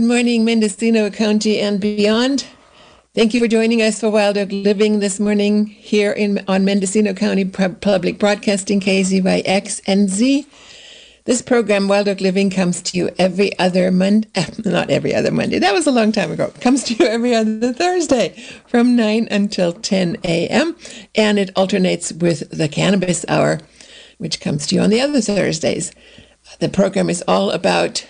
Good morning, Mendocino County and beyond. Thank you for joining us for Wild Oak Living this morning here in on Mendocino County Public Broadcasting KZYX and Z. This program, Wild Oak Living, comes to you every other Monday, eh, not every other Monday, that was a long time ago. Comes to you every other Thursday from 9 until 10 a.m. And it alternates with the Cannabis Hour, which comes to you on the other Thursdays. The program is all about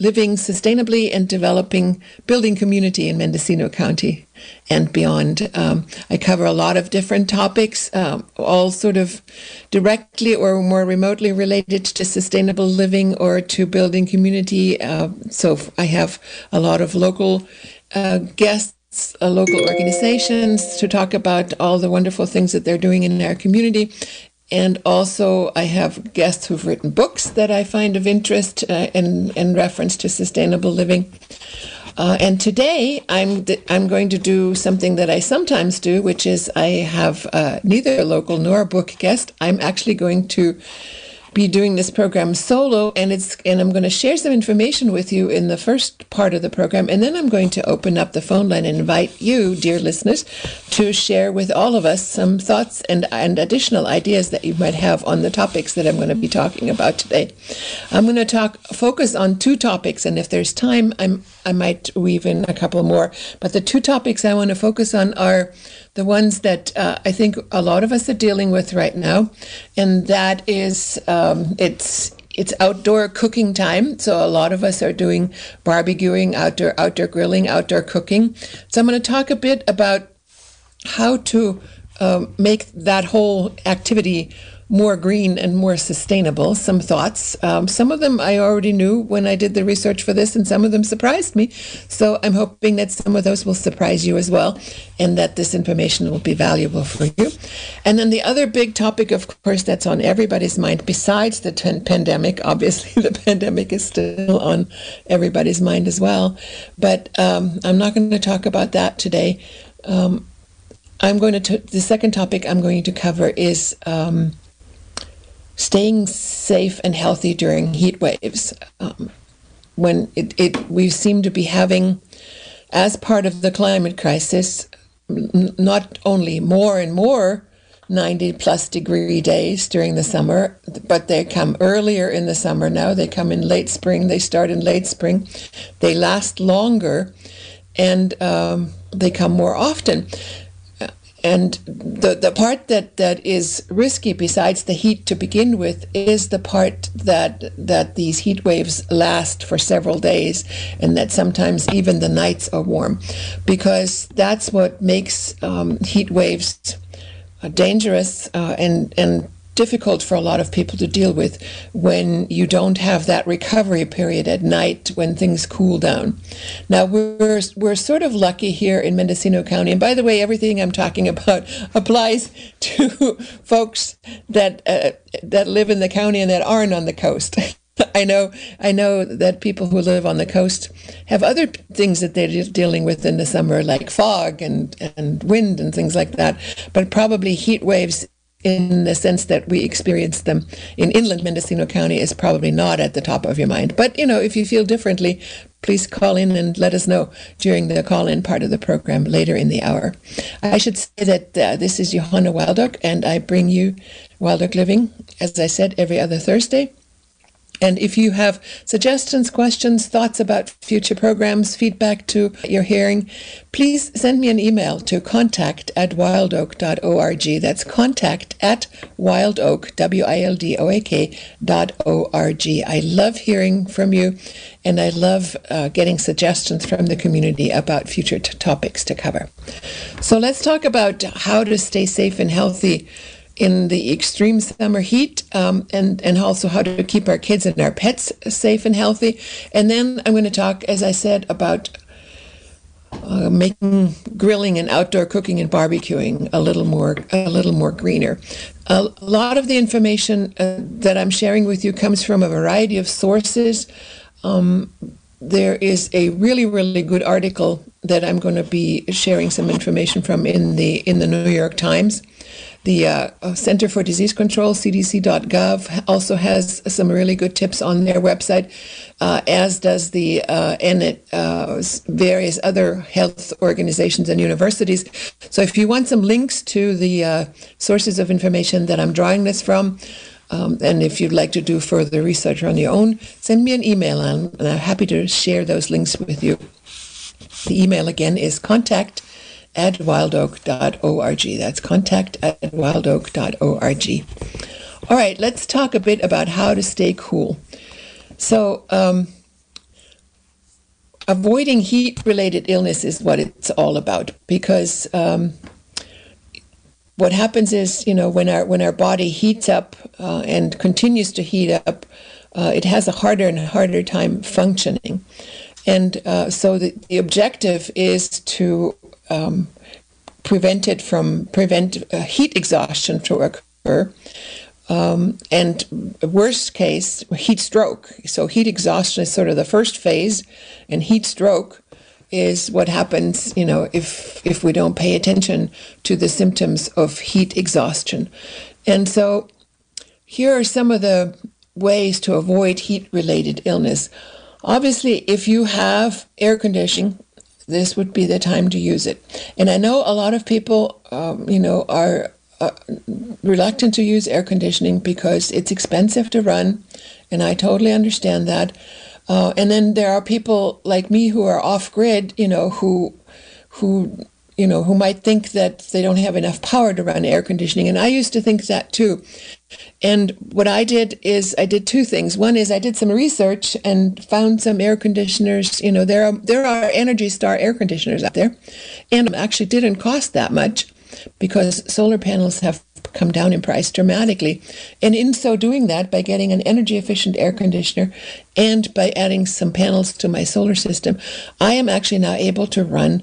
living sustainably and developing, building community in Mendocino County and beyond. Um, I cover a lot of different topics, um, all sort of directly or more remotely related to sustainable living or to building community. Uh, so I have a lot of local uh, guests. Uh, local organizations to talk about all the wonderful things that they're doing in our community and also, I have guests who've written books that I find of interest uh, in, in reference to sustainable living. Uh, and today, I'm I'm going to do something that I sometimes do, which is I have uh, neither a local nor a book guest. I'm actually going to be doing this program solo and it's and I'm going to share some information with you in the first part of the program and then I'm going to open up the phone line and invite you dear listeners to share with all of us some thoughts and and additional ideas that you might have on the topics that I'm going to be talking about today. I'm going to talk focus on two topics and if there's time I'm I might weave in a couple more but the two topics I want to focus on are the ones that uh, I think a lot of us are dealing with right now, and that is um, it's it's outdoor cooking time, so a lot of us are doing barbecuing, outdoor outdoor grilling, outdoor cooking. So I'm going to talk a bit about how to um, make that whole activity more green and more sustainable. Some thoughts. Um, some of them I already knew when I did the research for this, and some of them surprised me. So I'm hoping that some of those will surprise you as well, and that this information will be valuable for you. And then the other big topic, of course, that's on everybody's mind, besides the pandemic, obviously the pandemic is still on everybody's mind as well. But um, I'm not going to talk about that today. Um, I'm going to, t- the second topic I'm going to cover is um, staying safe and healthy during heat waves. Um, when it, it, we seem to be having, as part of the climate crisis, n- not only more and more 90 plus degree days during the summer, but they come earlier in the summer now. They come in late spring. They start in late spring. They last longer and um, they come more often. And the, the part that, that is risky, besides the heat to begin with, is the part that that these heat waves last for several days, and that sometimes even the nights are warm, because that's what makes um, heat waves uh, dangerous uh, and and difficult for a lot of people to deal with when you don't have that recovery period at night when things cool down. Now we're we're sort of lucky here in Mendocino County, and by the way, everything I'm talking about applies to folks that uh, that live in the county and that aren't on the coast. I know, I know that people who live on the coast have other things that they're dealing with in the summer, like fog and, and wind and things like that. But probably heat waves in the sense that we experience them in inland Mendocino County is probably not at the top of your mind. But, you know, if you feel differently, please call in and let us know during the call in part of the program later in the hour. I should say that uh, this is Johanna Wild Oak, and I bring you Wild Oak Living, as I said, every other Thursday. And if you have suggestions, questions, thoughts about future programs, feedback to your hearing, please send me an email to contact at wildoak.org. That's contact at wildoak, W-I-L-D-O-A-K dot O-R-G. I love hearing from you and I love uh, getting suggestions from the community about future t- topics to cover. So let's talk about how to stay safe and healthy in the extreme summer heat, um, and and also how to keep our kids and our pets safe and healthy. And then I'm going to talk, as I said, about uh, making grilling and outdoor cooking and barbecuing a little more a little more greener. A lot of the information uh, that I'm sharing with you comes from a variety of sources. Um, there is a really really good article that I'm going to be sharing some information from in the in the New York Times The uh, Center for Disease Control, cdc.gov, also has some really good tips on their website, uh, as does the uh, and it, uh, various other health organizations and universities. So if you want some links to the uh, sources of information that I'm drawing this from, um, and if you'd like to do further research on your own, send me an email, and I'm happy to share those links with you. The email again is contact at wildoak.org. That's contact at wildoak.org. All right, let's talk a bit about how to stay cool. So, um, avoiding heat related illness is what it's all about because um, what happens is, you know, when our, when our body heats up uh, and continues to heat up, uh, it has a harder and harder time functioning. And uh, so the, the objective is to um, prevent it from prevent uh, heat exhaustion to occur. Um, and worst case, heat stroke. So heat exhaustion is sort of the first phase, and heat stroke is what happens, you know, if if we don't pay attention to the symptoms of heat exhaustion. And so here are some of the ways to avoid heat related illness. Obviously, if you have air conditioning, this would be the time to use it. And I know a lot of people, um, you know, are uh, reluctant to use air conditioning because it's expensive to run, and I totally understand that. Uh, and then there are people like me who are off grid, you know, who who you know who might think that they don't have enough power to run air conditioning, and I used to think that too. And what I did is I did two things. One is I did some research and found some air conditioners. You know, there are there are Energy Star air conditioners out there, and actually didn't cost that much because solar panels have come down in price dramatically. And in so doing that, by getting an energy efficient air conditioner and by adding some panels to my solar system, I am actually now able to run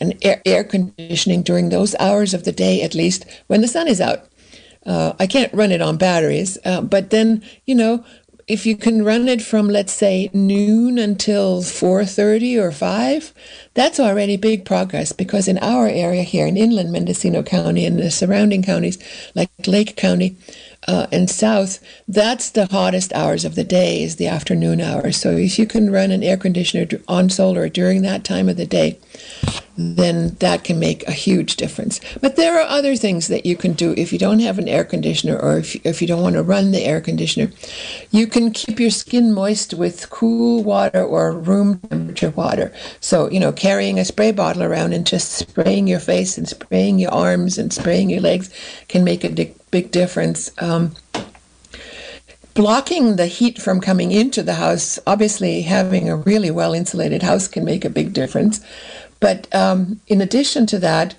an air, air conditioning during those hours of the day at least when the sun is out. Uh, I can't run it on batteries, uh, but then you know if you can run it from let's say noon until 4:30 or 5 that's already big progress because in our area here in inland Mendocino County and the surrounding counties like Lake County uh, and south that's the hottest hours of the day is the afternoon hours so if you can run an air conditioner on solar during that time of the day then that can make a huge difference. But there are other things that you can do if you don't have an air conditioner or if, if you don't want to run the air conditioner. You can keep your skin moist with cool water or room temperature water. So, you know, carrying a spray bottle around and just spraying your face and spraying your arms and spraying your legs can make a big, big difference. Um, blocking the heat from coming into the house, obviously, having a really well insulated house can make a big difference. But um, in addition to that,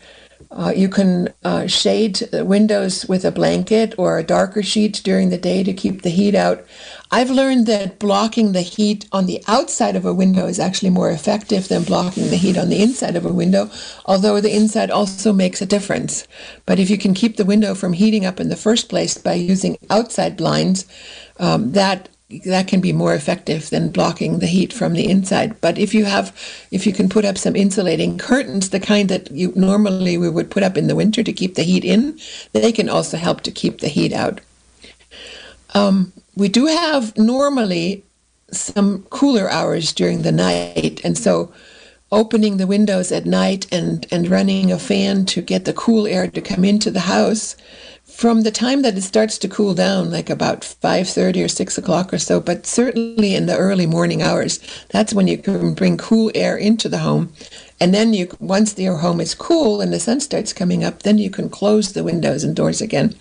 uh, you can uh, shade windows with a blanket or a darker sheet during the day to keep the heat out. I've learned that blocking the heat on the outside of a window is actually more effective than blocking the heat on the inside of a window, although the inside also makes a difference. But if you can keep the window from heating up in the first place by using outside blinds, um, that that can be more effective than blocking the heat from the inside. But if you have, if you can put up some insulating curtains, the kind that you normally we would put up in the winter to keep the heat in, they can also help to keep the heat out. Um, we do have normally some cooler hours during the night, and so opening the windows at night and, and running a fan to get the cool air to come into the house from the time that it starts to cool down, like about 5.30 or 6 o'clock or so, but certainly in the early morning hours, that's when you can bring cool air into the home. And then you, once your home is cool and the sun starts coming up, then you can close the windows and doors again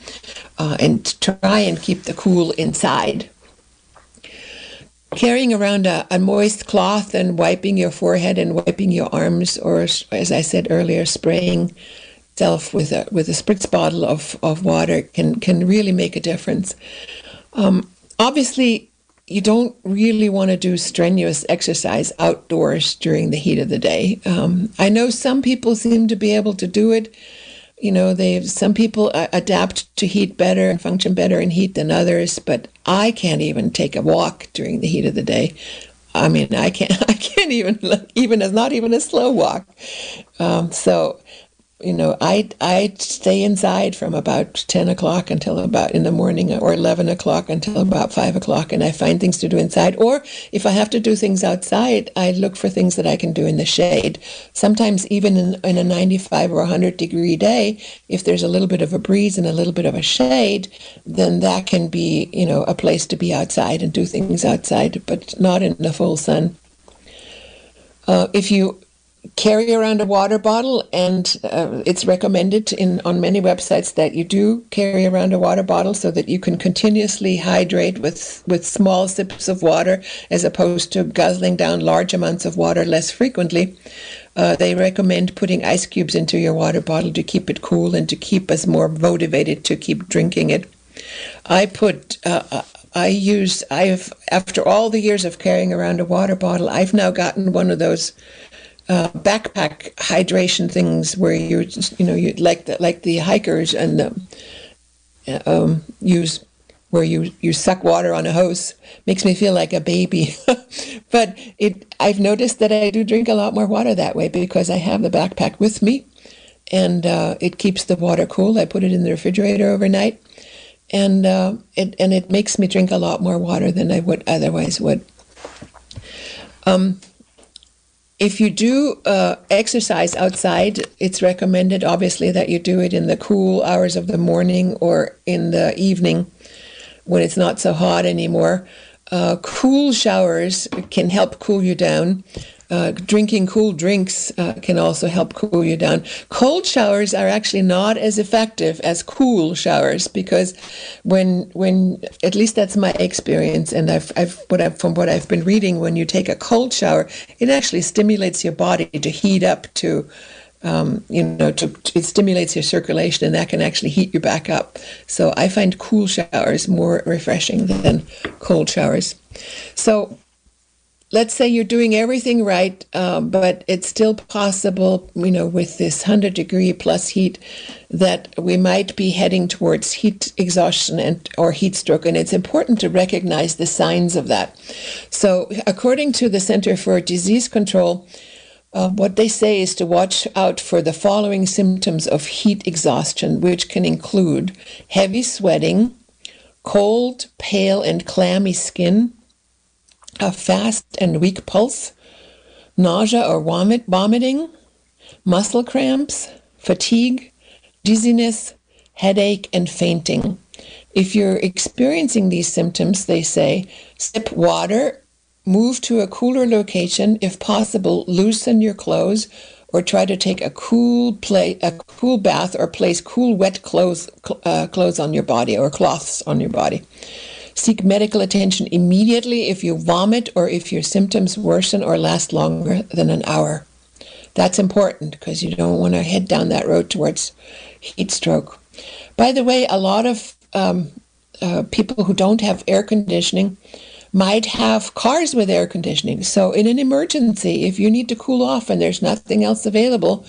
uh, and try and keep the cool inside. Carrying around a, a moist cloth and wiping your forehead and wiping your arms, or as I said earlier, spraying with a with a spritz bottle of, of water can can really make a difference. Um, obviously, you don't really want to do strenuous exercise outdoors during the heat of the day. Um, I know some people seem to be able to do it. You know, they some people uh, adapt to heat better and function better in heat than others. But I can't even take a walk during the heat of the day. I mean, I can't. I can't even even as not even a slow walk. Um, so you know, I I stay inside from about ten o'clock until about in the morning, or eleven o'clock until about five o'clock, and I find things to do inside. Or if I have to do things outside, I look for things that I can do in the shade. Sometimes even in, in a ninety-five or hundred degree day, if there's a little bit of a breeze and a little bit of a shade, then that can be you know a place to be outside and do things outside, but not in the full sun. Uh, if you carry around a water bottle, and uh, it's recommended in on many websites that you do carry around a water bottle so that you can continuously hydrate with with small sips of water, as opposed to guzzling down large amounts of water less frequently. Uh, they recommend putting ice cubes into your water bottle to keep it cool and to keep us more motivated to keep drinking it. I put uh, uh I use I've after all the years of carrying around a water bottle, I've now gotten one of those uh, backpack hydration things where you you know you like the like the hikers and the, um, use where you you suck water on a hose. Makes me feel like a baby. But it I've noticed that I do drink a lot more water that way because I have the backpack with me and uh, it keeps the water cool. I put it in the refrigerator overnight and uh, it and it makes me drink a lot more water than I would otherwise would. Um, if you do uh, exercise outside, it's recommended, obviously, that you do it in the cool hours of the morning or in the evening when it's not so hot anymore. Uh, cool showers can help cool you down. Uh, drinking cool drinks uh, can also help cool you down. Cold showers are actually not as effective as cool showers because when when at least that's my experience, and I've, I've what I've from what I've been reading, when you take a cold shower, it actually stimulates your body to heat up to. Um, you know, to, it stimulates your circulation, and that can actually heat you back up. So I find cool showers more refreshing than cold showers. So let's say you're doing everything right, um, but it's still possible, you know, with this 100 degree plus heat, that we might be heading towards heat exhaustion and or heat stroke. And it's important to recognize the signs of that. So, according to the Center for Disease Control, uh, what they say is to watch out for the following symptoms of heat exhaustion, which can include heavy sweating, cold, pale, and clammy skin, a fast and weak pulse, nausea or vomit, vomiting, muscle cramps, fatigue, dizziness, headache, and fainting. If you're experiencing these symptoms, they say, sip water, move to a cooler location, if possible, loosen your clothes, or try to take a cool play, a cool bath, or place cool wet clothes uh, clothes on your body or cloths on your body. Seek medical attention immediately if you vomit or if your symptoms worsen or last longer than an hour. That's important because you don't want to head down that road towards heat stroke. By the way, a lot of um, uh, people who don't have air conditioning might have cars with air conditioning. So, in an emergency, if you need to cool off and there's nothing else available,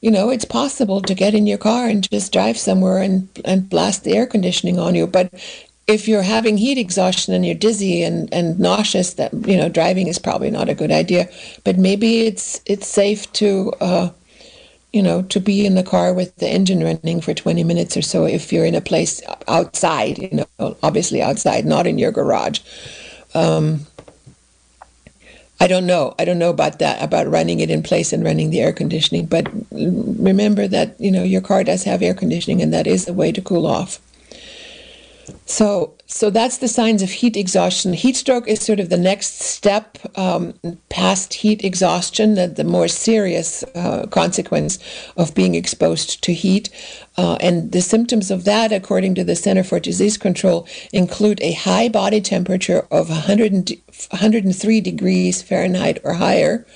you know, it's possible to get in your car and just drive somewhere and, and blast the air conditioning on you. But if you're having heat exhaustion and you're dizzy and, and nauseous, that you know driving is probably not a good idea. But maybe it's it's safe to uh, you know to be in the car with the engine running for 20 minutes or so if you're in a place outside. You know, obviously outside, not in your garage. Um, I don't know. I don't know about that, about running it in place and running the air conditioning. But remember that, you know, your car does have air conditioning and that is a way to cool off. So, so that's the signs of heat exhaustion. Heat stroke is sort of the next step um, past heat exhaustion, the, the more serious uh, consequence of being exposed to heat. Uh, and the symptoms of that, according to the Center for Disease Control, include a high body temperature of 100, 103 degrees Fahrenheit or higher,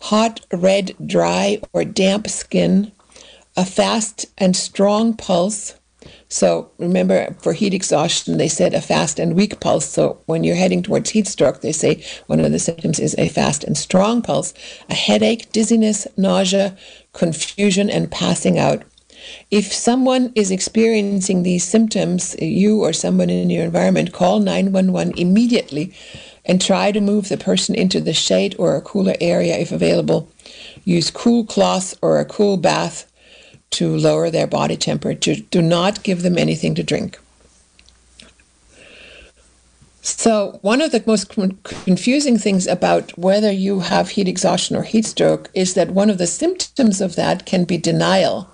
hot, red, dry, or damp skin, a fast and strong pulse so remember, for heat exhaustion, they said a fast and weak pulse. So when you're heading towards heat stroke, they say one of the symptoms is a fast and strong pulse, a headache, dizziness, nausea, confusion, and passing out. If someone is experiencing these symptoms, you or someone in your environment, call 911 immediately and try to move the person into the shade or a cooler area if available. Use cool cloths or a cool bath to lower their body temperature. Do not give them anything to drink. So, one of the most confusing things about whether you have heat exhaustion or heat stroke is that one of the symptoms of that can be denial.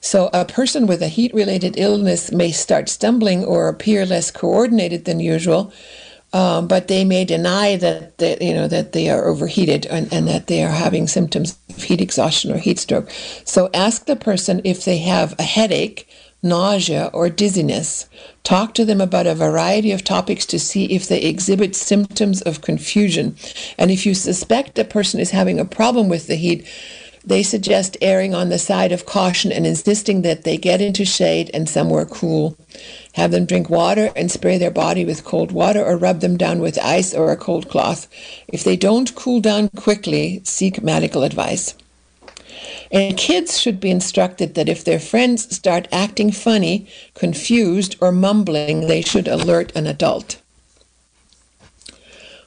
So, a person with a heat related illness may start stumbling or appear less coordinated than usual. Um, but they may deny that, that you know that they are overheated and, and that they are having symptoms of heat exhaustion or heat stroke. So ask the person if they have a headache, nausea, or dizziness. Talk to them about a variety of topics to see if they exhibit symptoms of confusion. And if you suspect a person is having a problem with the heat, they suggest erring on the side of caution and insisting that they get into shade and somewhere cool. Have them drink water and spray their body with cold water or rub them down with ice or a cold cloth. If they don't cool down quickly, seek medical advice. And kids should be instructed that if their friends start acting funny, confused, or mumbling, they should alert an adult.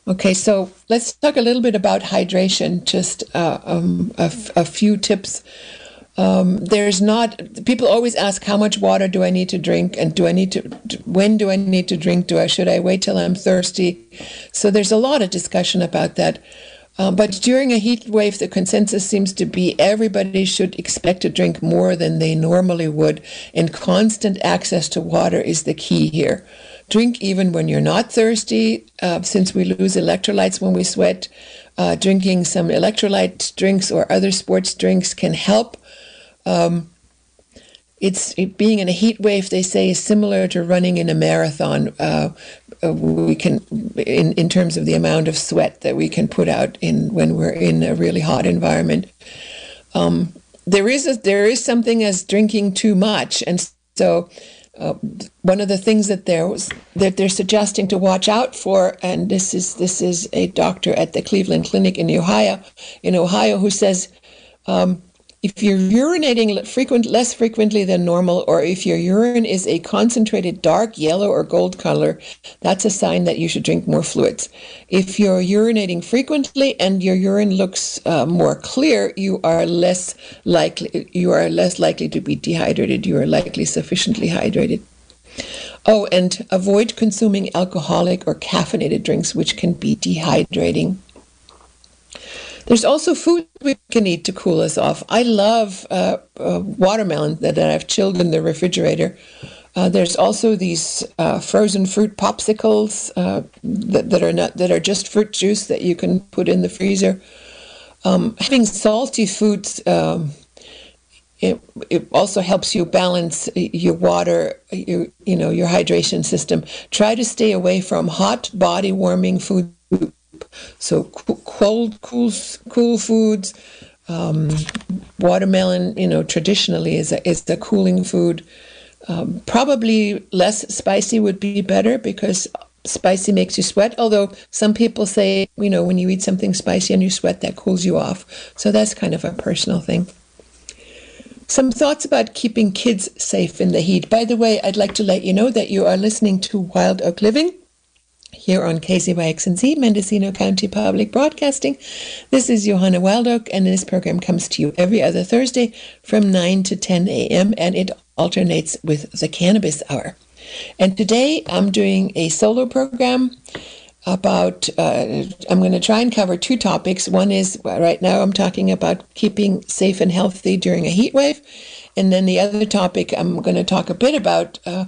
Okay, so let's talk a little bit about hydration. Just uh, um, a, few tips. Um, there's not, people always ask, how much water do I need to drink? And do I need to, when do I need to drink? Do I, should I wait till I'm thirsty? So there's a lot of discussion about that. Um, but during a heat wave, the consensus seems to be everybody should expect to drink more than they normally would, and constant access to water is the key here. Drink even when you're not thirsty, uh, since we lose electrolytes when we sweat. Uh, drinking some electrolyte drinks or other sports drinks can help. Um, it's it, being in a heat wave. They say is similar to running in a marathon. Uh, uh, we can, in in terms of the amount of sweat that we can put out in when we're in a really hot environment. Um, there is a, there is something as drinking too much, and so uh, one of the things that they're that they're suggesting to watch out for, and this is this is a doctor at the Cleveland Clinic in Ohio, in Ohio, who says. Um, if you're urinating frequent, less frequently than normal, or if your urine is a concentrated dark yellow or gold color, that's a sign that you should drink more fluids. If you're urinating frequently and your urine looks uh, more clear, you are less likely you are less likely to be dehydrated. You are likely sufficiently hydrated. Oh, and avoid consuming alcoholic or caffeinated drinks, which can be dehydrating. There's also food we can eat to cool us off. I love uh, uh, watermelon that, that I've chilled in the refrigerator. Uh, there's also these uh, frozen fruit popsicles uh, that, that, are not that are just fruit juice that you can put in the freezer. Um, having salty foods um, it, it also helps you balance your water, your you know your hydration system. Try to stay away from hot body warming food so cold, cool, cool foods. Um, watermelon, you know, traditionally is a, is a cooling food. Um, probably less spicy would be better because spicy makes you sweat. Although some people say, you know, when you eat something spicy and you sweat, that cools you off. So that's kind of a personal thing. Some thoughts about keeping kids safe in the heat. By the way, I'd like to let you know that you are listening to Wild Oak Living here on KZYX&Z, Mendocino County Public Broadcasting. This is Johanna Wildoak, and this program comes to you every other Thursday from 9 to 10 a.m., and it alternates with the Cannabis Hour. And today I'm doing a solo program about, uh, I'm going to try and cover two topics. One is right now I'm talking about keeping safe and healthy during a heat wave. And then the other topic I'm going to talk a bit about uh,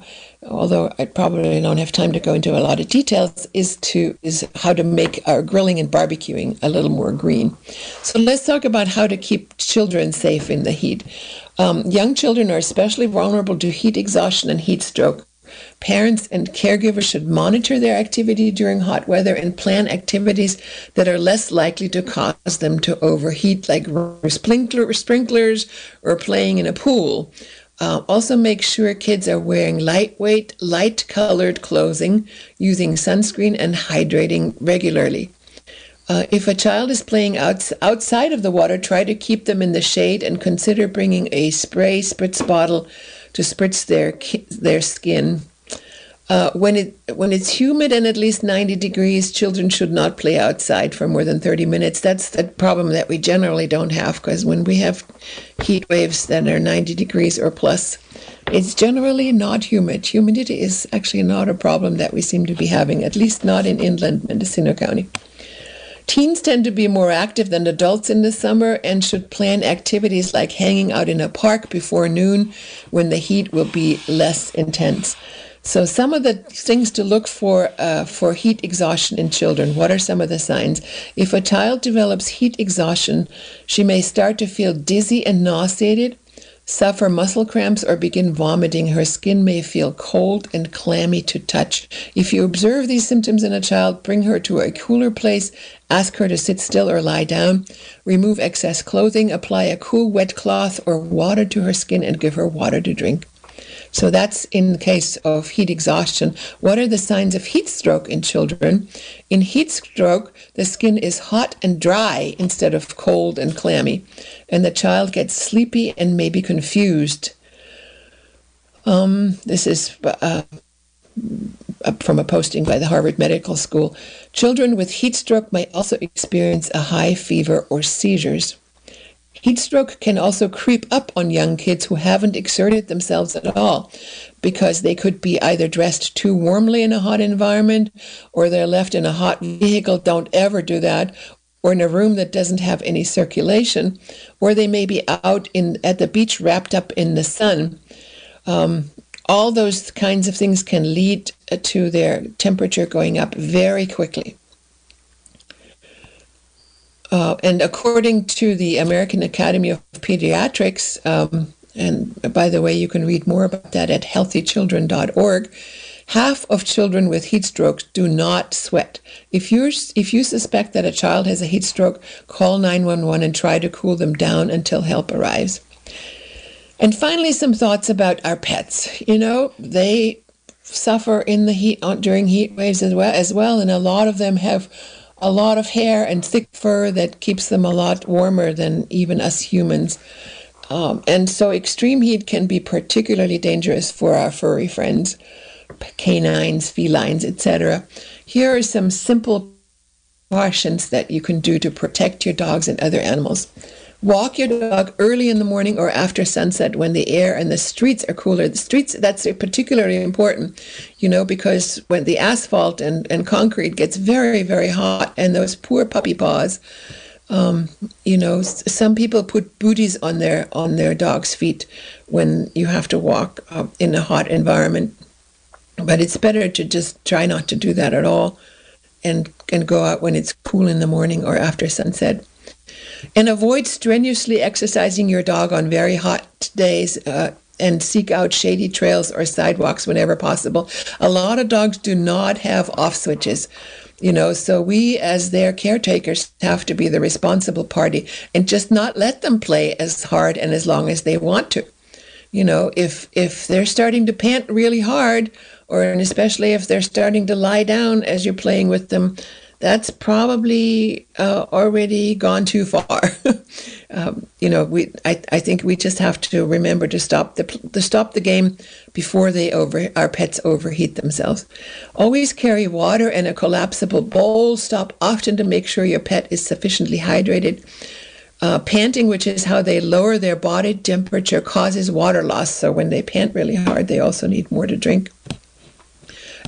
although I probably don't have time to go into a lot of details, is to is how to make our grilling and barbecuing a little more green. So let's talk about how to keep children safe in the heat. Um, young children are especially vulnerable to heat exhaustion and heat stroke. Parents and caregivers should monitor their activity during hot weather and plan activities that are less likely to cause them to overheat, like sprinkler, sprinklers or playing in a pool. Uh, also, make sure kids are wearing lightweight, light colored clothing, using sunscreen, and hydrating regularly. Uh, if a child is playing outs- outside of the water, try to keep them in the shade and consider bringing a spray spritz bottle to spritz their, their skin. Uh, when it when it's humid and at least 90 degrees, children should not play outside for more than 30 minutes. That's the problem that we generally don't have because when we have heat waves that are 90 degrees or plus, it's generally not humid. Humidity is actually not a problem that we seem to be having, at least not in inland Mendocino County. Teens tend to be more active than adults in the summer and should plan activities like hanging out in a park before noon when the heat will be less intense. So, some of the things to look for uh, for heat exhaustion in children. What are some of the signs? If a child develops heat exhaustion, she may start to feel dizzy and nauseated, suffer muscle cramps, or begin vomiting. Her skin may feel cold and clammy to touch. If you observe these symptoms in a child, bring her to a cooler place, ask her to sit still or lie down, remove excess clothing, apply a cool wet cloth or water to her skin, and give her water to drink. So that's in the case of heat exhaustion. What are the signs of heat stroke in children? In heat stroke, the skin is hot and dry instead of cold and clammy, and the child gets sleepy and may be confused. Um, this is uh, from a posting by the Harvard Medical School. Children with heat stroke might also experience a high fever or seizures. Heat stroke can also creep up on young kids who haven't exerted themselves at all because they could be either dressed too warmly in a hot environment or they're left in a hot vehicle. Don't ever do that. Or in a room that doesn't have any circulation, or they may be out in at the beach wrapped up in the sun. Um, all those kinds of things can lead to their temperature going up very quickly. Uh, and according to the American Academy of Pediatrics, um, and by the way, you can read more about that at healthychildren.org. Half of children with heat strokes do not sweat. If you if you suspect that a child has a heat stroke, call 911 and try to cool them down until help arrives. And finally, some thoughts about our pets. You know, they suffer in the heat during heat waves as well, as well, and a lot of them have a lot of hair and thick fur that keeps them a lot warmer than even us humans. Um, and so extreme heat can be particularly dangerous for our furry friends, canines, felines, etc. Here are some simple precautions that you can do to protect your dogs and other animals. Walk your dog early in the morning or after sunset when the air and the streets are cooler. The streets, that's particularly important, you know, because when the asphalt and, and concrete gets very, very hot and those poor puppy paws, um, you know, some people put booties on their on their dog's feet when you have to walk uh, in a hot environment. But it's better to just try not to do that at all, and and go out when it's cool in the morning or after sunset. And avoid strenuously exercising your dog on very hot days. Uh, and seek out shady trails or sidewalks whenever possible. A lot of dogs do not have off switches, you know, so we as their caretakers have to be the responsible party and just not let them play as hard and as long as they want to. You know, if if they're starting to pant really hard, or and especially if they're starting to lie down as you're playing with them, that's probably uh, already gone too far. um, you know, we I, I think we just have to remember to stop the to stop the game before they over our pets overheat themselves. Always carry water and a collapsible bowl. Stop often to make sure your pet is sufficiently hydrated. Uh, panting, which is how they lower their body temperature, causes water loss. So when they pant really hard, they also need more to drink.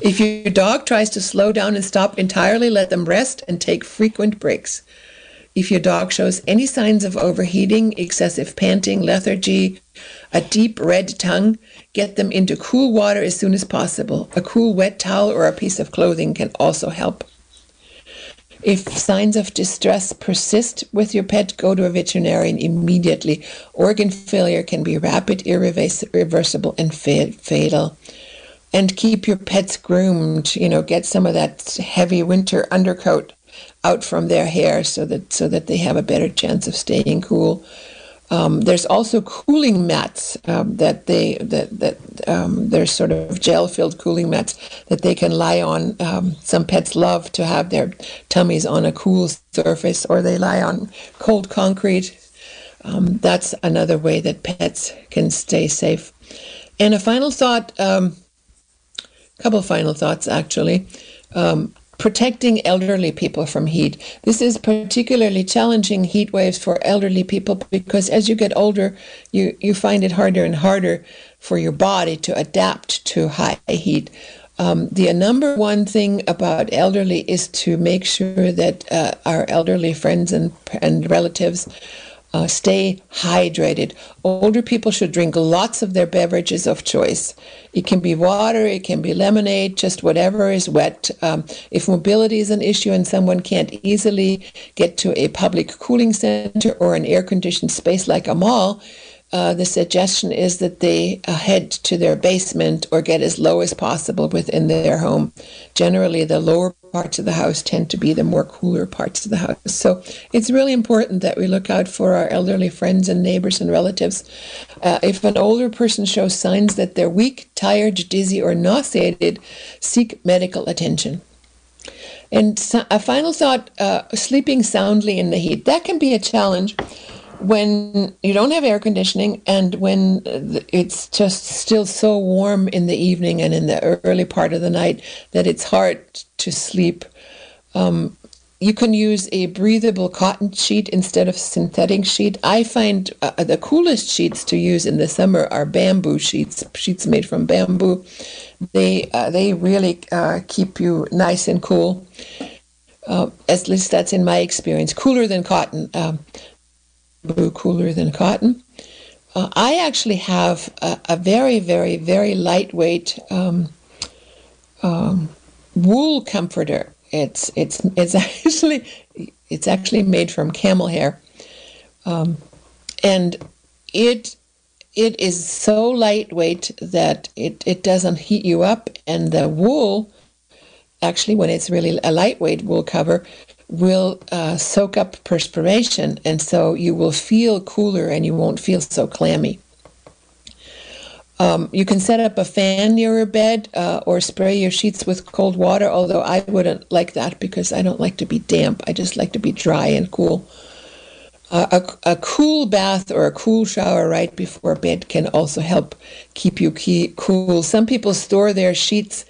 If your dog tries to slow down and stop entirely, let them rest and take frequent breaks. If your dog shows any signs of overheating, excessive panting, lethargy, a deep red tongue, get them into cool water as soon as possible. A cool wet towel or a piece of clothing can also help. If signs of distress persist with your pet, go to a veterinarian immediately. Organ failure can be rapid, irreversible, and fatal and keep your pets groomed. You know, get some of that heavy winter undercoat out from their hair so that so that they have a better chance of staying cool. Um, there's also cooling mats um, that they that that um, there's sort of gel-filled cooling mats that they can lie on. Um, some pets love to have their tummies on a cool surface, or they lie on cold concrete. Um, that's another way that pets can stay safe. And a final thought um, couple final thoughts, actually. Um, protecting elderly people from heat. This is particularly challenging heat waves for elderly people because as you get older, you, you find it harder and harder for your body to adapt to high heat. Um, the number one thing about elderly is to make sure that uh, our elderly friends and, and relatives uh, stay hydrated. Older people should drink lots of their beverages of choice. It can be water, it can be lemonade, just whatever is wet. Um, if mobility is an issue and someone can't easily get to a public cooling center or an air conditioned space like a mall, uh, the suggestion is that they uh, head to their basement or get as low as possible within their home. Generally, the lower parts of the house tend to be the more cooler parts of the house. So it's really important that we look out for our elderly friends and neighbors and relatives. Uh, if an older person shows signs that they're weak, tired, dizzy, or nauseated, seek medical attention. And a final thought uh, sleeping soundly in the heat. That can be a challenge when you don't have air conditioning and when it's just still so warm in the evening and in the early part of the night that it's hard to sleep. Um, you can use a breathable cotton sheet instead of synthetic sheet. I find uh, the coolest sheets to use in the summer are bamboo sheets, sheets made from bamboo. They uh, they really uh, keep you nice and cool. Uh, at least that's in my experience. Cooler than cotton. Um, cooler than cotton. Uh, I actually have a, a, very, very, very lightweight um, um, wool comforter. It's it's it's actually it's actually made from camel hair, um, and it it is so lightweight that it, it doesn't heat you up, and the wool actually when it's really a lightweight wool cover will uh, soak up perspiration, and so you will feel cooler and you won't feel so clammy. Um, you can set up a fan near your bed uh, or spray your sheets with cold water, although I wouldn't like that because I don't like to be damp. I just like to be dry and cool. Uh, a, a cool bath or a cool shower right before bed can also help keep you key, cool. Some people store their sheets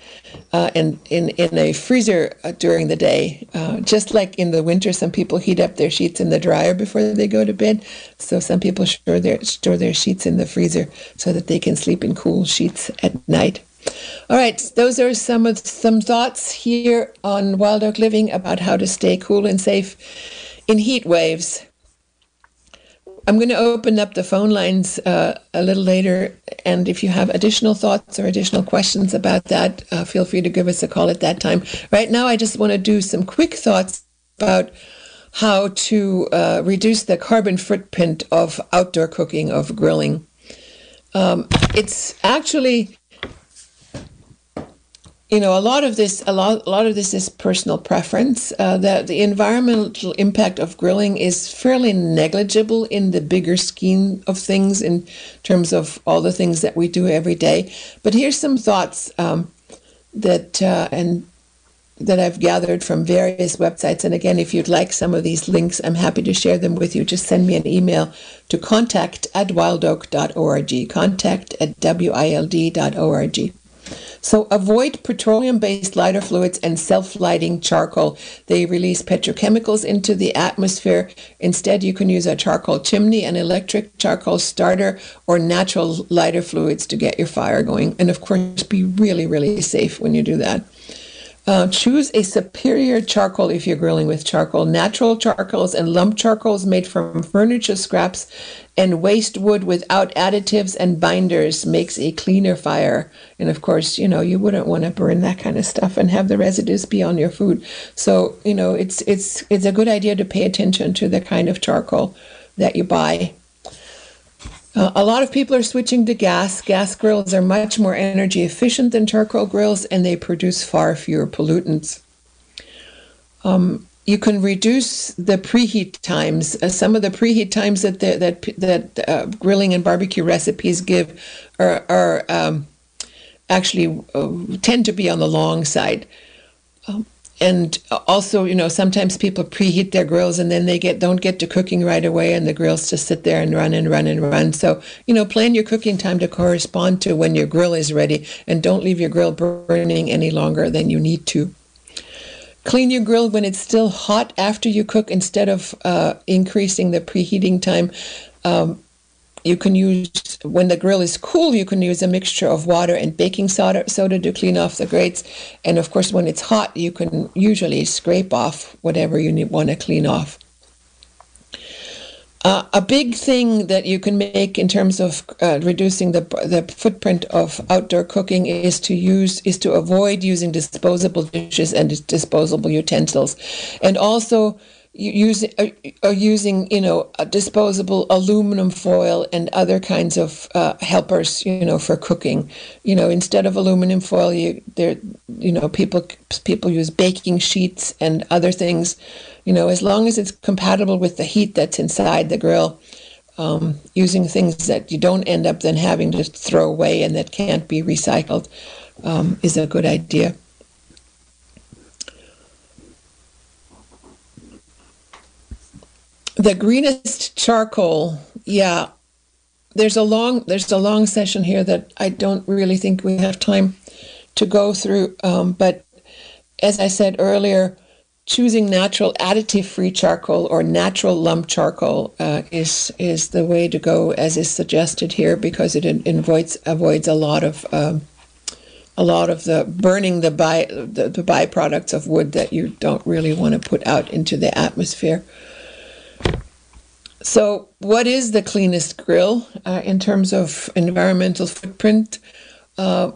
uh, in, in, in a freezer uh, during the day. Uh, just like in the winter, some people heat up their sheets in the dryer before they go to bed. So some people store their, store their sheets in the freezer so that they can sleep in cool sheets at night. All right, those are some of some thoughts here on Wild Oak Living about how to stay cool and safe in heat waves. I'm going to open up the phone lines uh, a little later, and if you have additional thoughts or additional questions about that, uh, feel free to give us a call at that time. Right now, I just want to do some quick thoughts about how to uh, reduce the carbon footprint of outdoor cooking, of grilling. Um, it's actually you know, a lot of this, a lot, a lot of this is personal preference. Uh, that the environmental impact of grilling is fairly negligible in the bigger scheme of things, in terms of all the things that we do every day. But here's some thoughts um, that uh, and that I've gathered from various websites. And again, if you'd like some of these links, I'm happy to share them with you. Just send me an email to contact at wildoak.org. Contact at wild.org. So avoid petroleum based lighter fluids and self lighting charcoal. They release petrochemicals into the atmosphere. Instead, you can use a charcoal chimney, an electric charcoal starter, or natural lighter fluids to get your fire going. And of course, be really, really safe when you do that. Uh, choose a superior charcoal if you're grilling with charcoal. Natural charcoals and lump charcoals made from furniture scraps and waste wood without additives and binders makes a cleaner fire. And of course, you know, you wouldn't want to burn that kind of stuff and have the residues be on your food. So, you know, it's it's it's a good idea to pay attention to the kind of charcoal that you buy uh, a lot of people are switching to gas. Gas grills are much more energy efficient than charcoal grills and they produce far fewer pollutants. Um, you can reduce the preheat times. Uh, some of the preheat times that the, that that uh, grilling and barbecue recipes give are, are um, actually uh, tend to be on the long side. And also, you know, sometimes people preheat their grills and then they get don't get to cooking right away, and the grills just sit there and run and run and run. So, you know, plan your cooking time to correspond to when your grill is ready, and don't leave your grill burning any longer than you need to. Clean your grill when it's still hot after you cook instead of uh, increasing the preheating time. Um, you can use, when the grill is cool, you can use a mixture of water and baking soda, soda to clean off the grates. And of course, when it's hot, you can usually scrape off whatever you want to clean off. Uh, a big thing that you can make in terms of uh, reducing the the footprint of outdoor cooking is to use is to avoid using disposable dishes and disposable utensils, and also using uh, using you know disposable aluminum foil and other kinds of uh, helpers you know for cooking you know instead of aluminum foil you there you know people people use baking sheets and other things you know, as long as it's compatible with the heat that's inside the grill, um, using things that you don't end up then having to throw away and that can't be recycled um, is a good idea. The greenest charcoal, yeah. There's a long there's a long session here that I don't really think we have time to go through. Um, but as I said earlier, choosing natural additive free charcoal or natural lump charcoal uh, is is the way to go as is suggested here because it avoids avoids a lot of um, a lot of the burning the by the, the byproducts of wood that you don't really want to put out into the atmosphere. So, what is the cleanest grill uh, in terms of environmental footprint? Uh,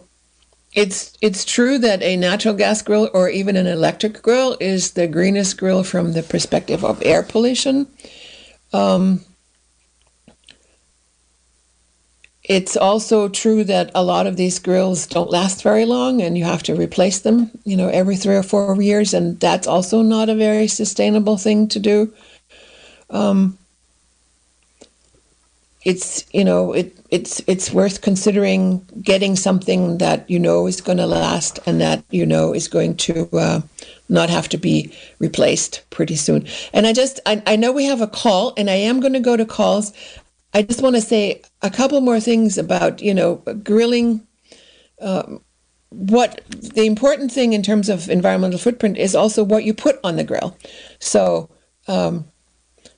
it's it's true that a natural gas grill or even an electric grill is the greenest grill from the perspective of air pollution. Um, it's also true that a lot of these grills don't last very long and you have to replace them, you know, every three or four years, and that's also not a very sustainable thing to do. Um, it's you know it it's it's worth considering getting something that you know is going to last and that you know is going to uh, not have to be replaced pretty soon. And I just I, I know we have a call, and I am going to go to calls. I just want to say a couple more things about you know grilling. Um, what the important thing in terms of environmental footprint is also what you put on the grill. So um,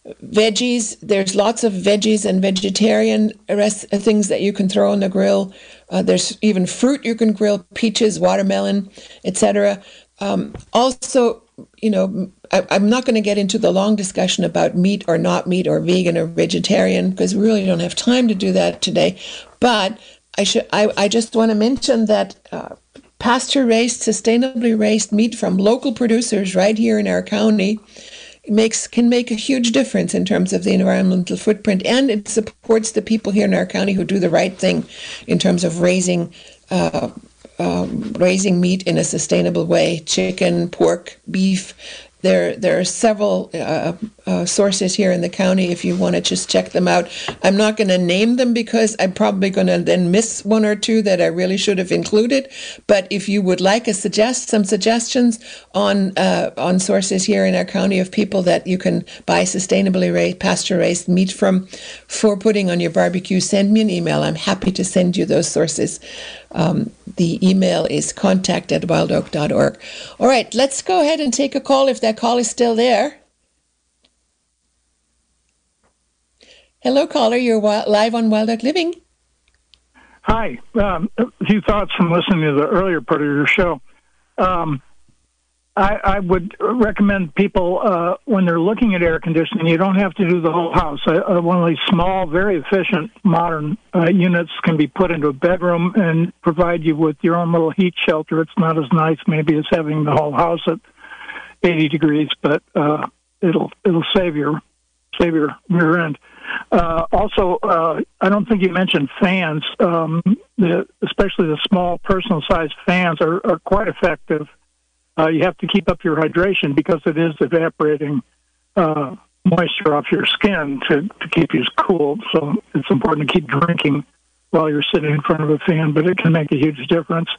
veggies. There's lots of veggies and vegetarian uh, things that you can throw on the grill. Uh, there's even fruit you can grill: peaches, watermelon, etc. Um, also, you know, I, am not going to get into the long discussion about meat or not meat or vegan or vegetarian because we really don't have time to do that today. But I should. I, I just want to mention that. Uh, pasture raised, sustainably raised meat from local producers right here in our county makes can make a huge difference in terms of the environmental footprint, and it supports the people here in our county who do the right thing in terms of raising. Uh, um, raising meat in a sustainable way chicken, pork, beef, there, there are several uh, uh, sources here in the county if you want to just check them out. I'm not going to name them because I'm probably going to then miss one or two that I really should have included. But if you would like a suggest some suggestions on uh, on sources here in our county of people that you can buy sustainably raised, pasture raised meat from for putting on your barbecue, send me an email. I'm happy to send you those sources. Um, the email is contact at wildoak.org. All right, let's go ahead and take a call if that call is still there. Hello, caller. You're live on Wild Oak Living. Hi. Um, a few thoughts from listening to the earlier part of your show. Um, I, I would recommend people uh, when they're looking at air conditioning, you don't have to do the whole house. Uh, one of these small, very efficient, modern uh, units can be put into a bedroom and provide you with your own little heat shelter. It's not as nice, maybe, as having the whole house at 80 degrees, but uh, it'll it'll save your save your rear end. Uh, also, uh, I don't think you mentioned fans. Um, the, especially the small personal sized fans are, are quite effective uh, you have to keep up your hydration because it is evaporating uh, moisture off your skin to, to keep you cool. So it's important to keep drinking while you're sitting in front of a fan, but it can make a huge difference.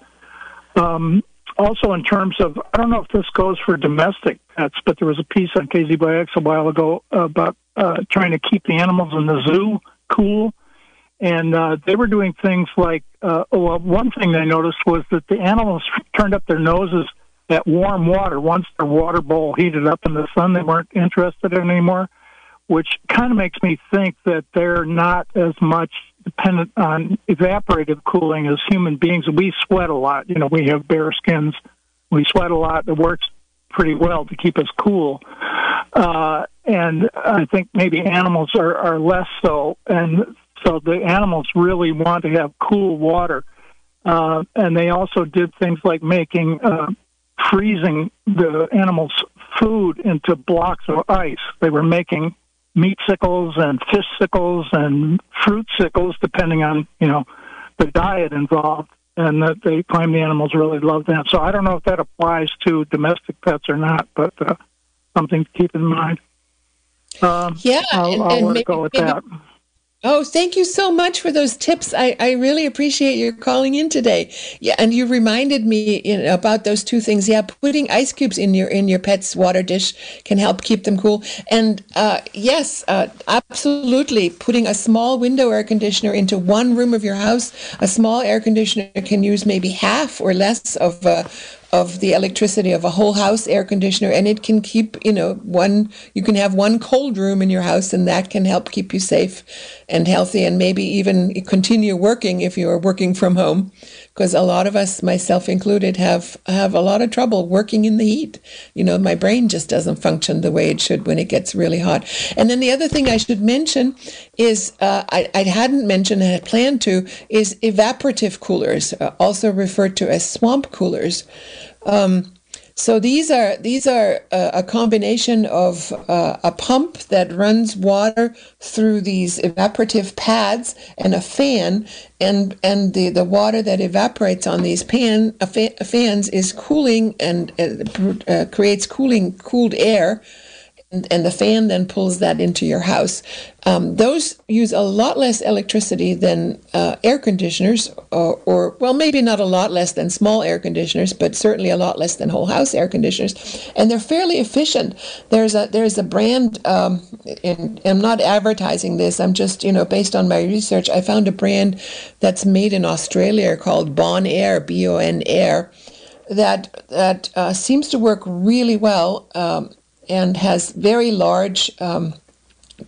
Um, also in terms of, I don't know if this goes for domestic pets, but there was a piece on KZYX a while ago about uh, trying to keep the animals in the zoo cool. And uh, they were doing things like, uh, well, one thing they noticed was that the animals turned up their noses at warm water. Once their water bowl heated up in the sun, they weren't interested in anymore, which kind of makes me think that they're not as much dependent on evaporative cooling as human beings. We sweat a lot. You know, we have bare skins. We sweat a lot. It works pretty well to keep us cool. Uh, and I think maybe animals are, are less so. And so the animals really want to have cool water. Uh, and they also did things like making, uh, freezing the animals' food into blocks of ice. They were making meat sickles and fish sickles and fruit sickles, depending on you know the diet involved, and that they claim the animals really love that. So I don't know if that applies to domestic pets or not, but uh, something to keep in mind. Um, yeah, I'll, and, I'll and maybe, go with maybe, that. Oh, thank you so much for those tips. I, I really appreciate your calling in today. Yeah, and you reminded me about those two things. Yeah, putting ice cubes in your in your pet's water dish can help keep them cool. And uh, yes, uh, absolutely, putting a small window air conditioner into one room of your house. A small air conditioner can use maybe half or less of uh, of the electricity of a whole house air conditioner and it can keep you know one you can have one cold room in your house and that can help keep you safe and healthy and maybe even continue working if you are working from home because a lot of us myself included have have a lot of trouble working in the heat. You know my brain just doesn't function the way it should when it gets really hot. And then the other thing i should mention is uh, I, I hadn't mentioned and had planned to is evaporative coolers uh, also referred to as swamp coolers. Um, so these are these are a, a combination of uh, a pump that runs water through these evaporative pads and a fan, and and the, the water that evaporates on these pan uh, fans is cooling and uh, uh, creates cooling cooled air and, the fan then pulls that into your house. Um, those use a lot less electricity than uh, air conditioners, or, or, well, maybe not a lot less than small air conditioners, but certainly a lot less than whole house air conditioners, and they're fairly efficient. There's a there's a brand, um, and I'm not advertising this. I'm just you know based on my research, I found a brand that's made in Australia called Bon Air, B O N Air that that uh, seems to work really well. Um, and has very large um,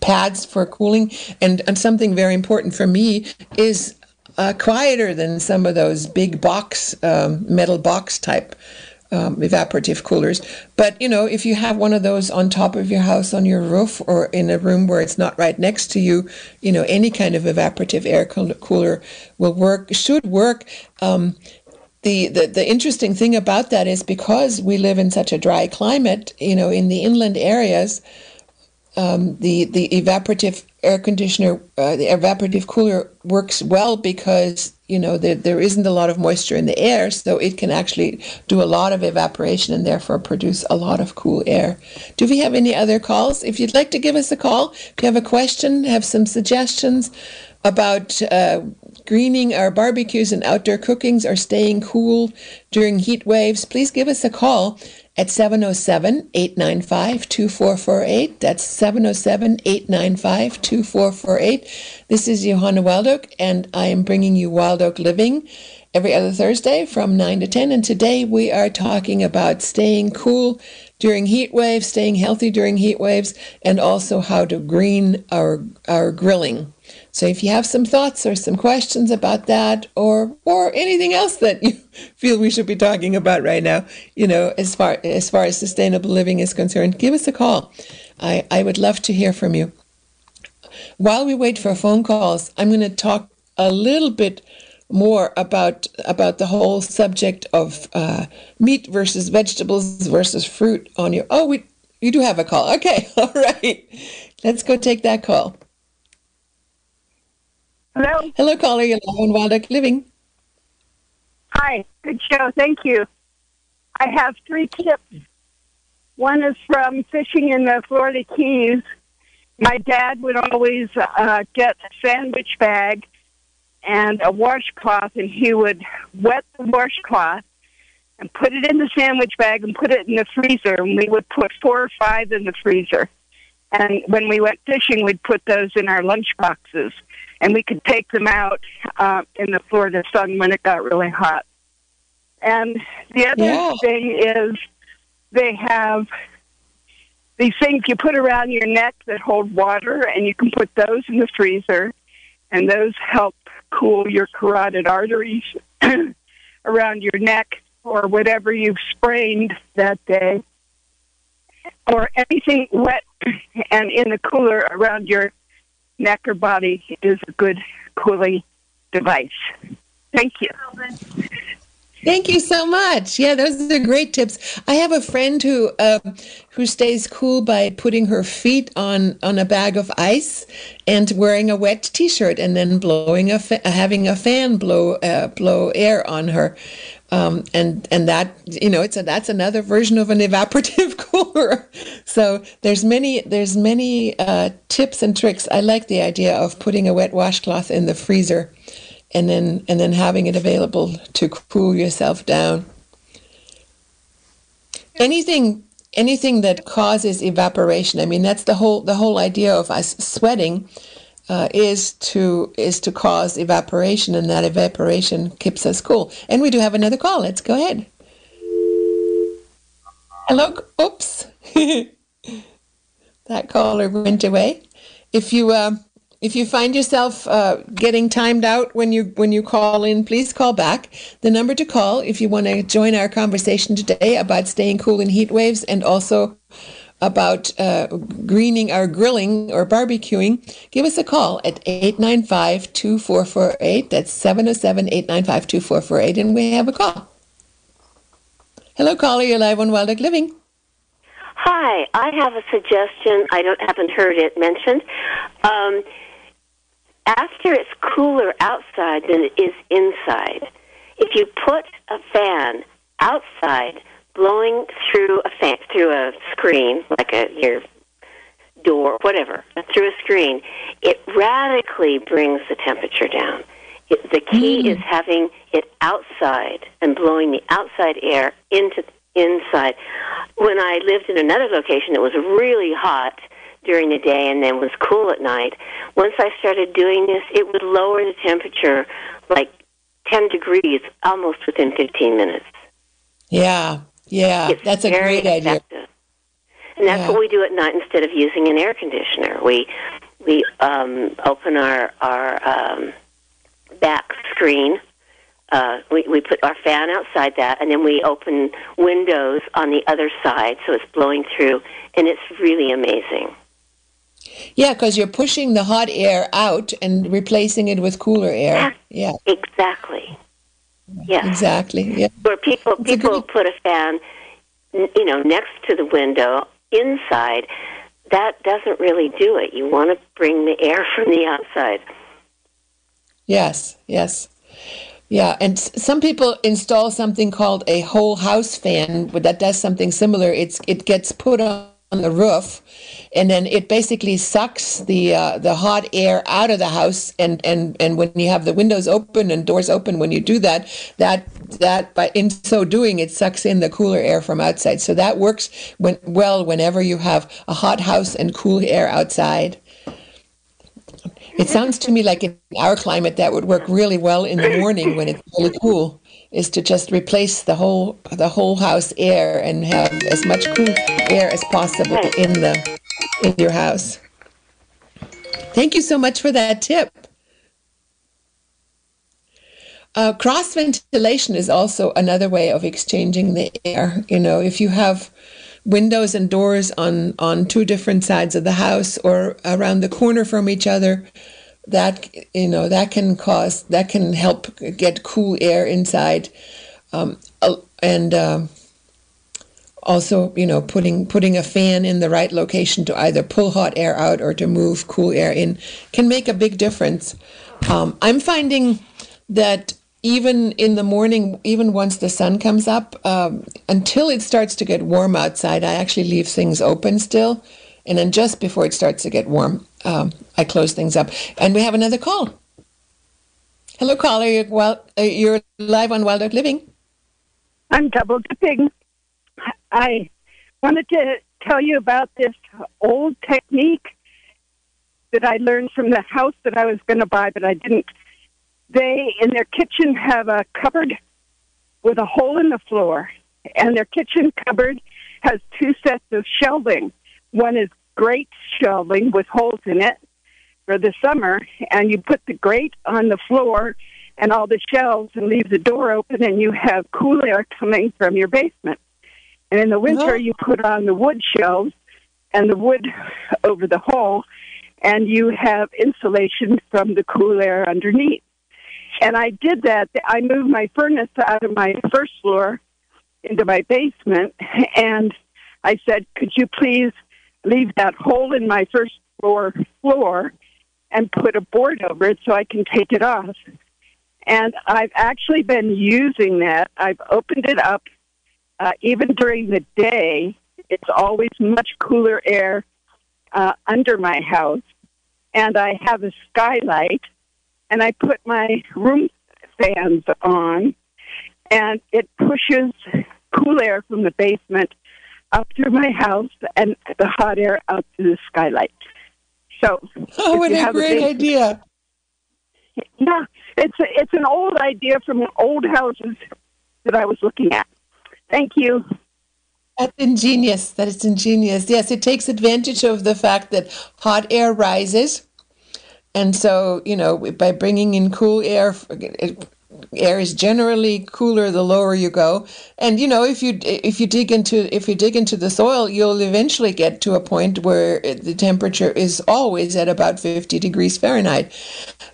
pads for cooling. And, and something very important for me is uh, quieter than some of those big box, um, metal box type um, evaporative coolers. But you know, if you have one of those on top of your house, on your roof, or in a room where it's not right next to you, you know, any kind of evaporative air cooler will work. Should work. Um, the, the, the interesting thing about that is because we live in such a dry climate, you know, in the inland areas, um, the the evaporative air conditioner, uh, the evaporative cooler works well because you know there, there isn't a lot of moisture in the air, so it can actually do a lot of evaporation and therefore produce a lot of cool air. Do we have any other calls? If you'd like to give us a call, if you have a question, have some suggestions about uh, greening our barbecues and outdoor cookings or staying cool during heat waves, please give us a call at 707 895 2448. That's 707 895 2448. This is Johanna Wildoak, and I am bringing you Wild Oak Living every other Thursday from 9 to 10. And today we are talking about staying cool during heat waves, staying healthy during heat waves, and also how to green our, our grilling. So if you have some thoughts or some questions about that or or anything else that you feel we should be talking about right now, you know, as far as far as sustainable living is concerned, give us a call. I, I would love to hear from you. While we wait for phone calls, I'm going to talk a little bit more about about the whole subject of uh, meat versus vegetables versus fruit on your. Oh, we you do have a call. Okay, all right. Let's go take that call. Hello. Hello, caller. You're live on Wild Oak Living. Hi. Good show. Thank you. I have three tips. One is from fishing in the Florida Keys. My dad would always uh, get a sandwich bag and a washcloth, and he would wet the washcloth and put it in the sandwich bag and put it in the freezer. And we would put four or five in the freezer. And when we went fishing, we'd put those in our lunch boxes. And we could take them out uh, in the Florida sun when it got really hot. And the other Yeah. thing is they have these things you put around your neck that hold water, and you can put those in the freezer, and those help cool your carotid arteries around your neck or whatever you've sprained that day, or anything wet and in the cooler around your neck or body is a good cooling device. Thank you. Thank you so much. Yeah, those are great tips. I have a friend who uh, who stays cool by putting her feet on on a bag of ice and wearing a wet T-shirt, and then blowing a fa- having a fan blow uh, blow air on her. Um, and and that you know it's a that's another version of an evaporative cooler. So there's many there's many uh, tips and tricks. I like the idea of putting a wet washcloth in the freezer and then and then having it available to cool yourself down. Anything anything that causes evaporation. I mean, that's the whole the whole idea of us sweating uh, is to is to cause evaporation, and that evaporation keeps us cool. And we do have another call. Let's go ahead. Hello. Oops. that caller went away. If you uh, if you find yourself uh, getting timed out when you when you call in, please call back. The number to call if you want to join our conversation today about staying cool in heat waves and also about uh, greening or grilling or barbecuing, give us a call at 895-2448. That's 707-895-2448 and we have a call. Hello caller, you're live on Wild Living. Hi, I have a suggestion. I don't haven't heard it mentioned. Um, after it's cooler outside than it is inside, if you put a fan outside blowing through a fan through a screen, like a your door, whatever, through a screen, it radically brings the temperature down. It, the key mm. is having it outside and blowing the outside air into inside. When I lived in another location, it was really hot during the day and then was cool at night. Once I started doing this, it would lower the temperature like 10 degrees almost within 15 minutes. Yeah, yeah, It's that's a very great idea. effective. And that's Yeah. what we do at night instead of using an air conditioner. We we um, open our our um, back screen. Uh, we we put our fan outside that, and then we open windows on the other side, so it's blowing through, and it's really amazing. Yeah, because you're pushing the hot air out and replacing it with cooler air. Yeah, Exactly. Yeah. exactly. Yeah. where people people good- put a fan, you know, next to the window inside. That doesn't really do it. You want to bring the air from the outside. Yes, yes. Yeah, and some people install something called a whole house fan but that does something similar. It's it gets put on the roof, and then it basically sucks the uh, the hot air out of the house. And, and and when you have the windows open and doors open, when you do that, that that by in so doing, it sucks in the cooler air from outside. So that works when well whenever you have a hot house and cool air outside. It sounds to me like in our climate that would work really well in the morning when it's really cool. Is to just replace the whole the whole house air and have as much cool air as possible in the in your house. Thank you so much for that tip. Uh, cross ventilation is also another way of exchanging the air. You know, if you have windows and doors on on two different sides of the house or around the corner from each other, that you know that can cause that can help get cool air inside, um, uh, and. um also, you know, putting putting a fan in the right location to either pull hot air out or to move cool air in can make a big difference. Um, I'm finding that even in the morning, even once the sun comes up, um, until it starts to get warm outside, I actually leave things open still, and then just before it starts to get warm, um, I close things up. And we have another call. Hello, caller. You're, well, uh, you're live on Wild Oak Living. I'm double dipping. I wanted to tell you about this old technique that I learned from the house that I was going to buy, but I didn't. They, in their kitchen, have a cupboard with a hole in the floor, and their kitchen cupboard has two sets of shelving. One is grate shelving with holes in it for the summer, and you put the grate on the floor and all the shelves and leave the door open, and you have cool air coming from your basement. And in the winter, Oh. you put on the wood shelves and the wood over the hole, and you have insulation from the cool air underneath. And I did that. I moved my furnace out of my first floor into my basement, and I said, "Could you please leave that hole in my first floor floor and put a board over it so I can take it off?" And I've actually been using that. I've opened it up uh, even during the day. It's always much cooler air uh, under my house, and I have a skylight, and I put my room fans on, and it pushes cool air from the basement up through my house and the hot air out through the skylight. So, Oh, what a a great big- idea. yeah, it's a, it's an old idea from old houses that I was looking at. Thank you. That's ingenious. That is ingenious. Yes, it takes advantage of the fact that hot air rises. And so, you know, by bringing in cool air, air is generally cooler the lower you go. And you know, if you if you dig into if you dig into the soil, you'll eventually get to a point where the temperature is always at about 50 degrees Fahrenheit.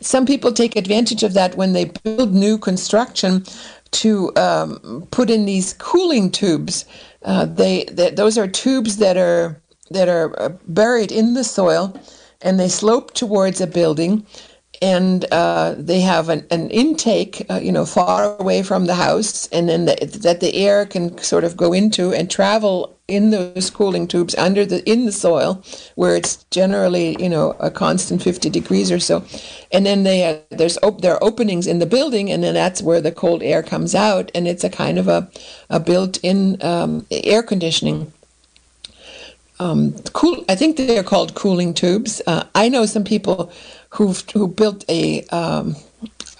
Some people take advantage of that when they build new construction to um, put in these cooling tubes. Uh, they, they those are tubes that are that are uh, buried in the soil, and they slope towards a building, and uh, they have an, an intake, uh, you know, far away from the house, and then the, that the air can sort of go into and travel in those cooling tubes under the in the soil, where it's generally you know a constant 50 degrees or so, and then they uh, there's op- there are openings in the building, and then that's where the cold air comes out, and it's a kind of a a built-in um, air conditioning um, cool. I think they're called cooling tubes. Uh, I know some people who who built a um,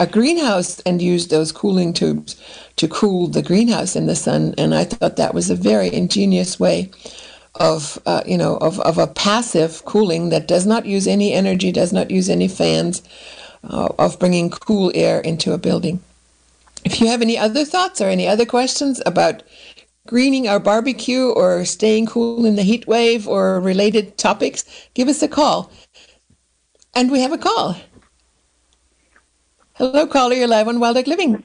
a greenhouse and used those cooling tubes to cool the greenhouse in the sun, and I thought that was a very ingenious way of uh, you know of, of a passive cooling that does not use any energy, does not use any fans, uh, of bringing cool air into a building. If you have any other thoughts or any other questions about greening our barbecue or staying cool in the heat wave or related topics, give us a call. And we have a call. Hello, caller. You're live on Wild Oak Living.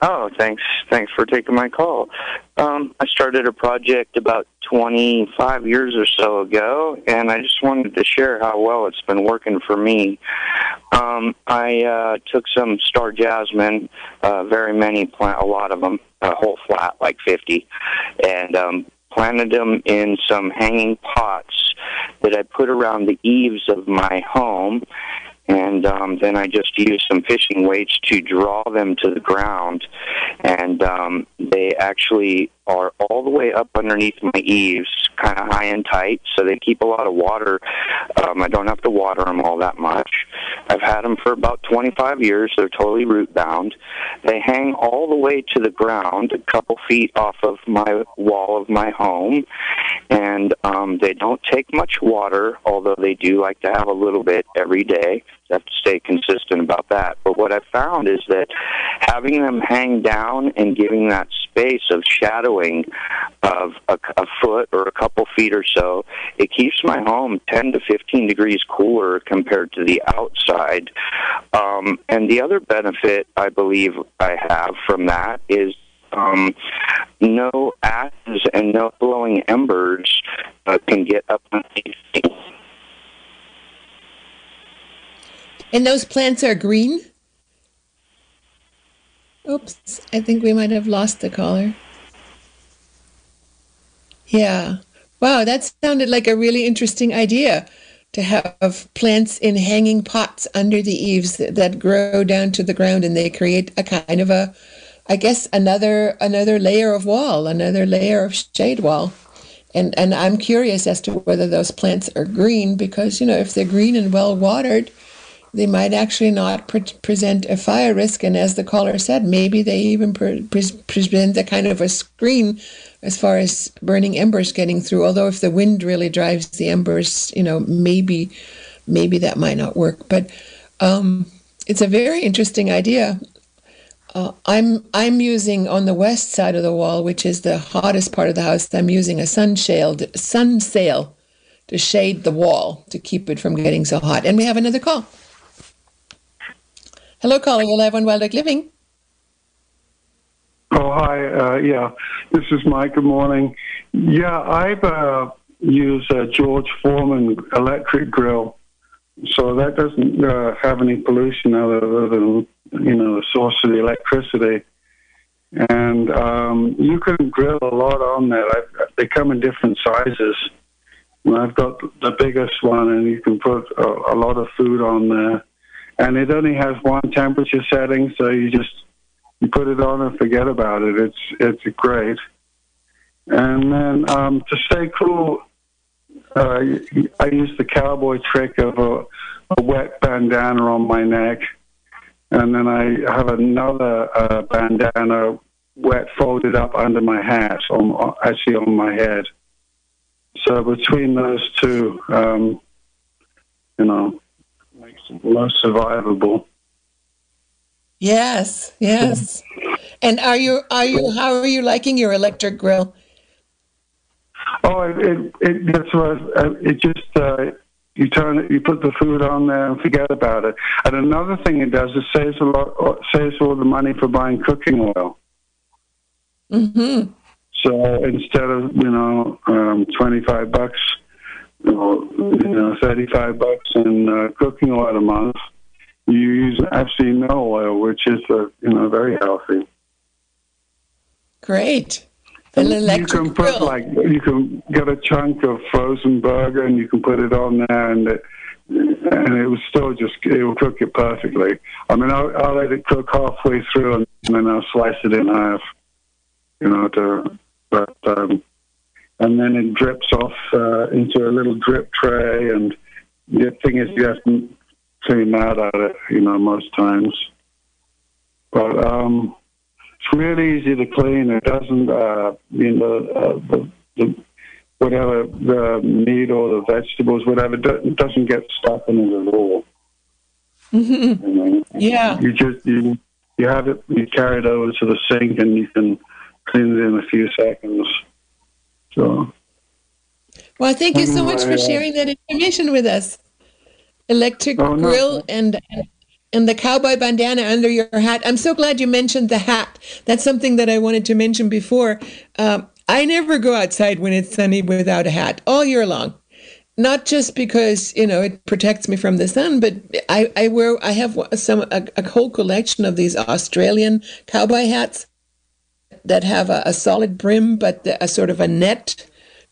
Oh, thanks. Thanks for taking my call. Um, I started a project about 25 years or so ago, and I just wanted to share how well it's been working for me. Um, I uh, took some star jasmine, uh, very many plant, a lot of them, a whole flat, like 50, and um, planted them in some hanging pots that I put around the eaves of my home and um, then I just used some fishing weights to draw them to the ground, and um, they actually are all the way up underneath my eaves, kind of high and tight, so they keep a lot of water. Um, I don't have to water them all that much. I've had them for about 25 years. They're totally root bound. They hang all the way to the ground, a couple feet off of my wall of my home, and um, they don't take much water, although they do like to have a little bit every day. Have to stay consistent about that. But what I've found is that having them hang down and giving that space of shadowing of a, a foot or a couple feet or so, it keeps my home 10 to 15 degrees cooler compared to the outside. Um, and the other benefit I believe I have from that is um, no ashes and no glowing embers uh, can get up underneath me. And those plants are green? Oops, I think we might have lost the caller. Yeah. Wow, that sounded like a really interesting idea to have plants in hanging pots under the eaves that, that grow down to the ground and they create a kind of a, I guess another another layer of wall, another layer of shade wall. And and I'm curious as to whether those plants are green because you know if they're green and well watered, they might actually not pre- present a fire risk. And as the caller said, maybe they even pre- pre- present a kind of a screen as far as burning embers getting through. Although if the wind really drives the embers, you know, maybe maybe that might not work. But um, it's a very interesting idea. Uh, I'm I'm using on the west side of the wall, which is the hottest part of the house. I'm using a sun shade sun sail to shade the wall to keep it from getting so hot. And we have another call. Hello, caller. You're live on Wild Oak Living. Oh, hi. Uh, yeah, this is Mike. Good morning. Yeah, I've uh, used a George Foreman electric grill, so that doesn't uh, have any pollution other than you know the source of the electricity. And um, you can grill a lot on that. I've, they come in different sizes. I've got the biggest one, and you can put a, a lot of food on there. And it only has one temperature setting, so you just you put it on and forget about it. It's it's great. And then um, to stay cool, uh, I use the cowboy trick of a, a, wet bandana on my neck, and then I have another uh, bandana wet folded up under my hat, on actually on my head. So between those two, um, you know, most survivable. Yes, yes. And are you are you how are you liking your electric grill? Oh, it it, it that's what uh, it just uh, you turn it, you put the food on there and forget about it. And another thing it does is saves a lot uh, saves all the money for buying cooking oil. Mm-hmm. So instead of you know um, twenty five bucks, you know, you know thirty five bucks in uh, cooking oil a month you use absolutely no oil, which is uh, you know very healthy. Great. An you can put grill. like you can get a chunk of frozen burger and you can put it on there and it, and it will still just it will cook it perfectly. I mean, I'll, I'll let it cook halfway through and then I'll slice it in half. You know, to but um, and then it drips off uh, into a little drip tray and the thing is you have to pretty mad at it, you know, most times. But um, it's really easy to clean. It doesn't, uh, you know, uh, the, the whatever the meat or the vegetables, whatever, it doesn't get stuck in it at all. Mm-hmm. You know? Yeah. You just you you have it you carry it over to the sink and you can clean it in a few seconds. So. Well, thank you so much for sharing that information with us electric oh, grill no. and and the cowboy bandana under your hat. I'm so glad you mentioned the hat. That's something that I wanted to mention before. Um, I never go outside when it's sunny without a hat all year long. Not just because you know it protects me from the sun, but I, I wear I have some a, a whole collection of these Australian cowboy hats that have a, a solid brim, but a sort of a net.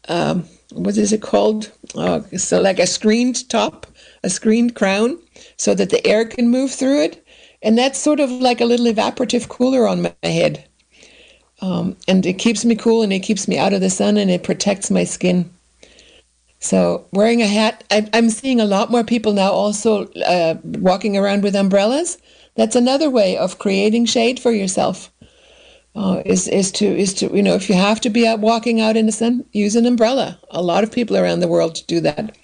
Um, what is it called? Oh, so like a screened top a screened crown so that the air can move through it. And that's sort of like a little evaporative cooler on my head. Um, and it keeps me cool and it keeps me out of the sun and it protects my skin. So wearing a hat, I, I'm seeing a lot more people now also uh, walking around with umbrellas. That's another way of creating shade for yourself. Uh, is is to is to you know if you have to be out walking out in the sun, use an umbrella. A lot of people around the world do that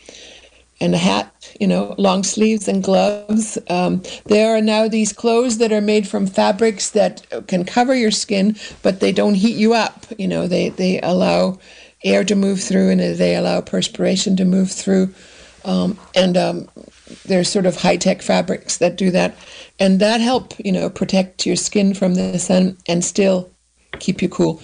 and a hat, you know, long sleeves and gloves. Um, there are now these clothes that are made from fabrics that can cover your skin, but they don't heat you up. You know, they, they allow air to move through and they allow perspiration to move through. Um, and um, there's sort of high tech fabrics that do that. And that help, you know, protect your skin from the sun and still keep you cool.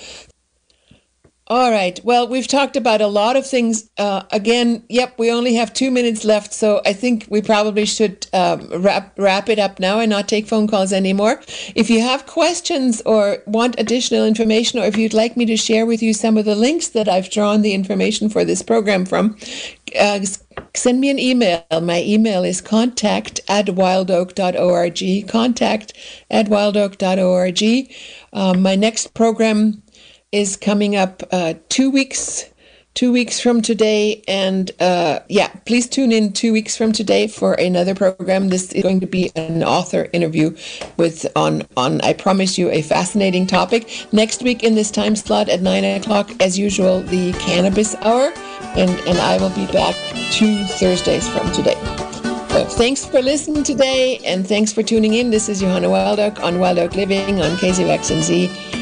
All right. Well, we've talked about a lot of things. Uh, again, yep, we only have two minutes left, so I think we probably should um, wrap wrap it up now and not take phone calls anymore. If you have questions or want additional information, or if you'd like me to share with you some of the links that I've drawn the information for this program from, uh, send me an email. My email is contact at wildoak.org. Contact at wildoak.org. Uh, my next program is coming up uh, two weeks two weeks from today. And uh, yeah, please tune in two weeks from today for another program. This is going to be an author interview with on on. I promise you a fascinating topic. Next week in this time slot at nine o'clock, as usual, the cannabis hour, and and I will be back two Thursdays from today. So thanks for listening today, and thanks for tuning in. This is Johanna Wildoak on Wild Oak Living on KZYX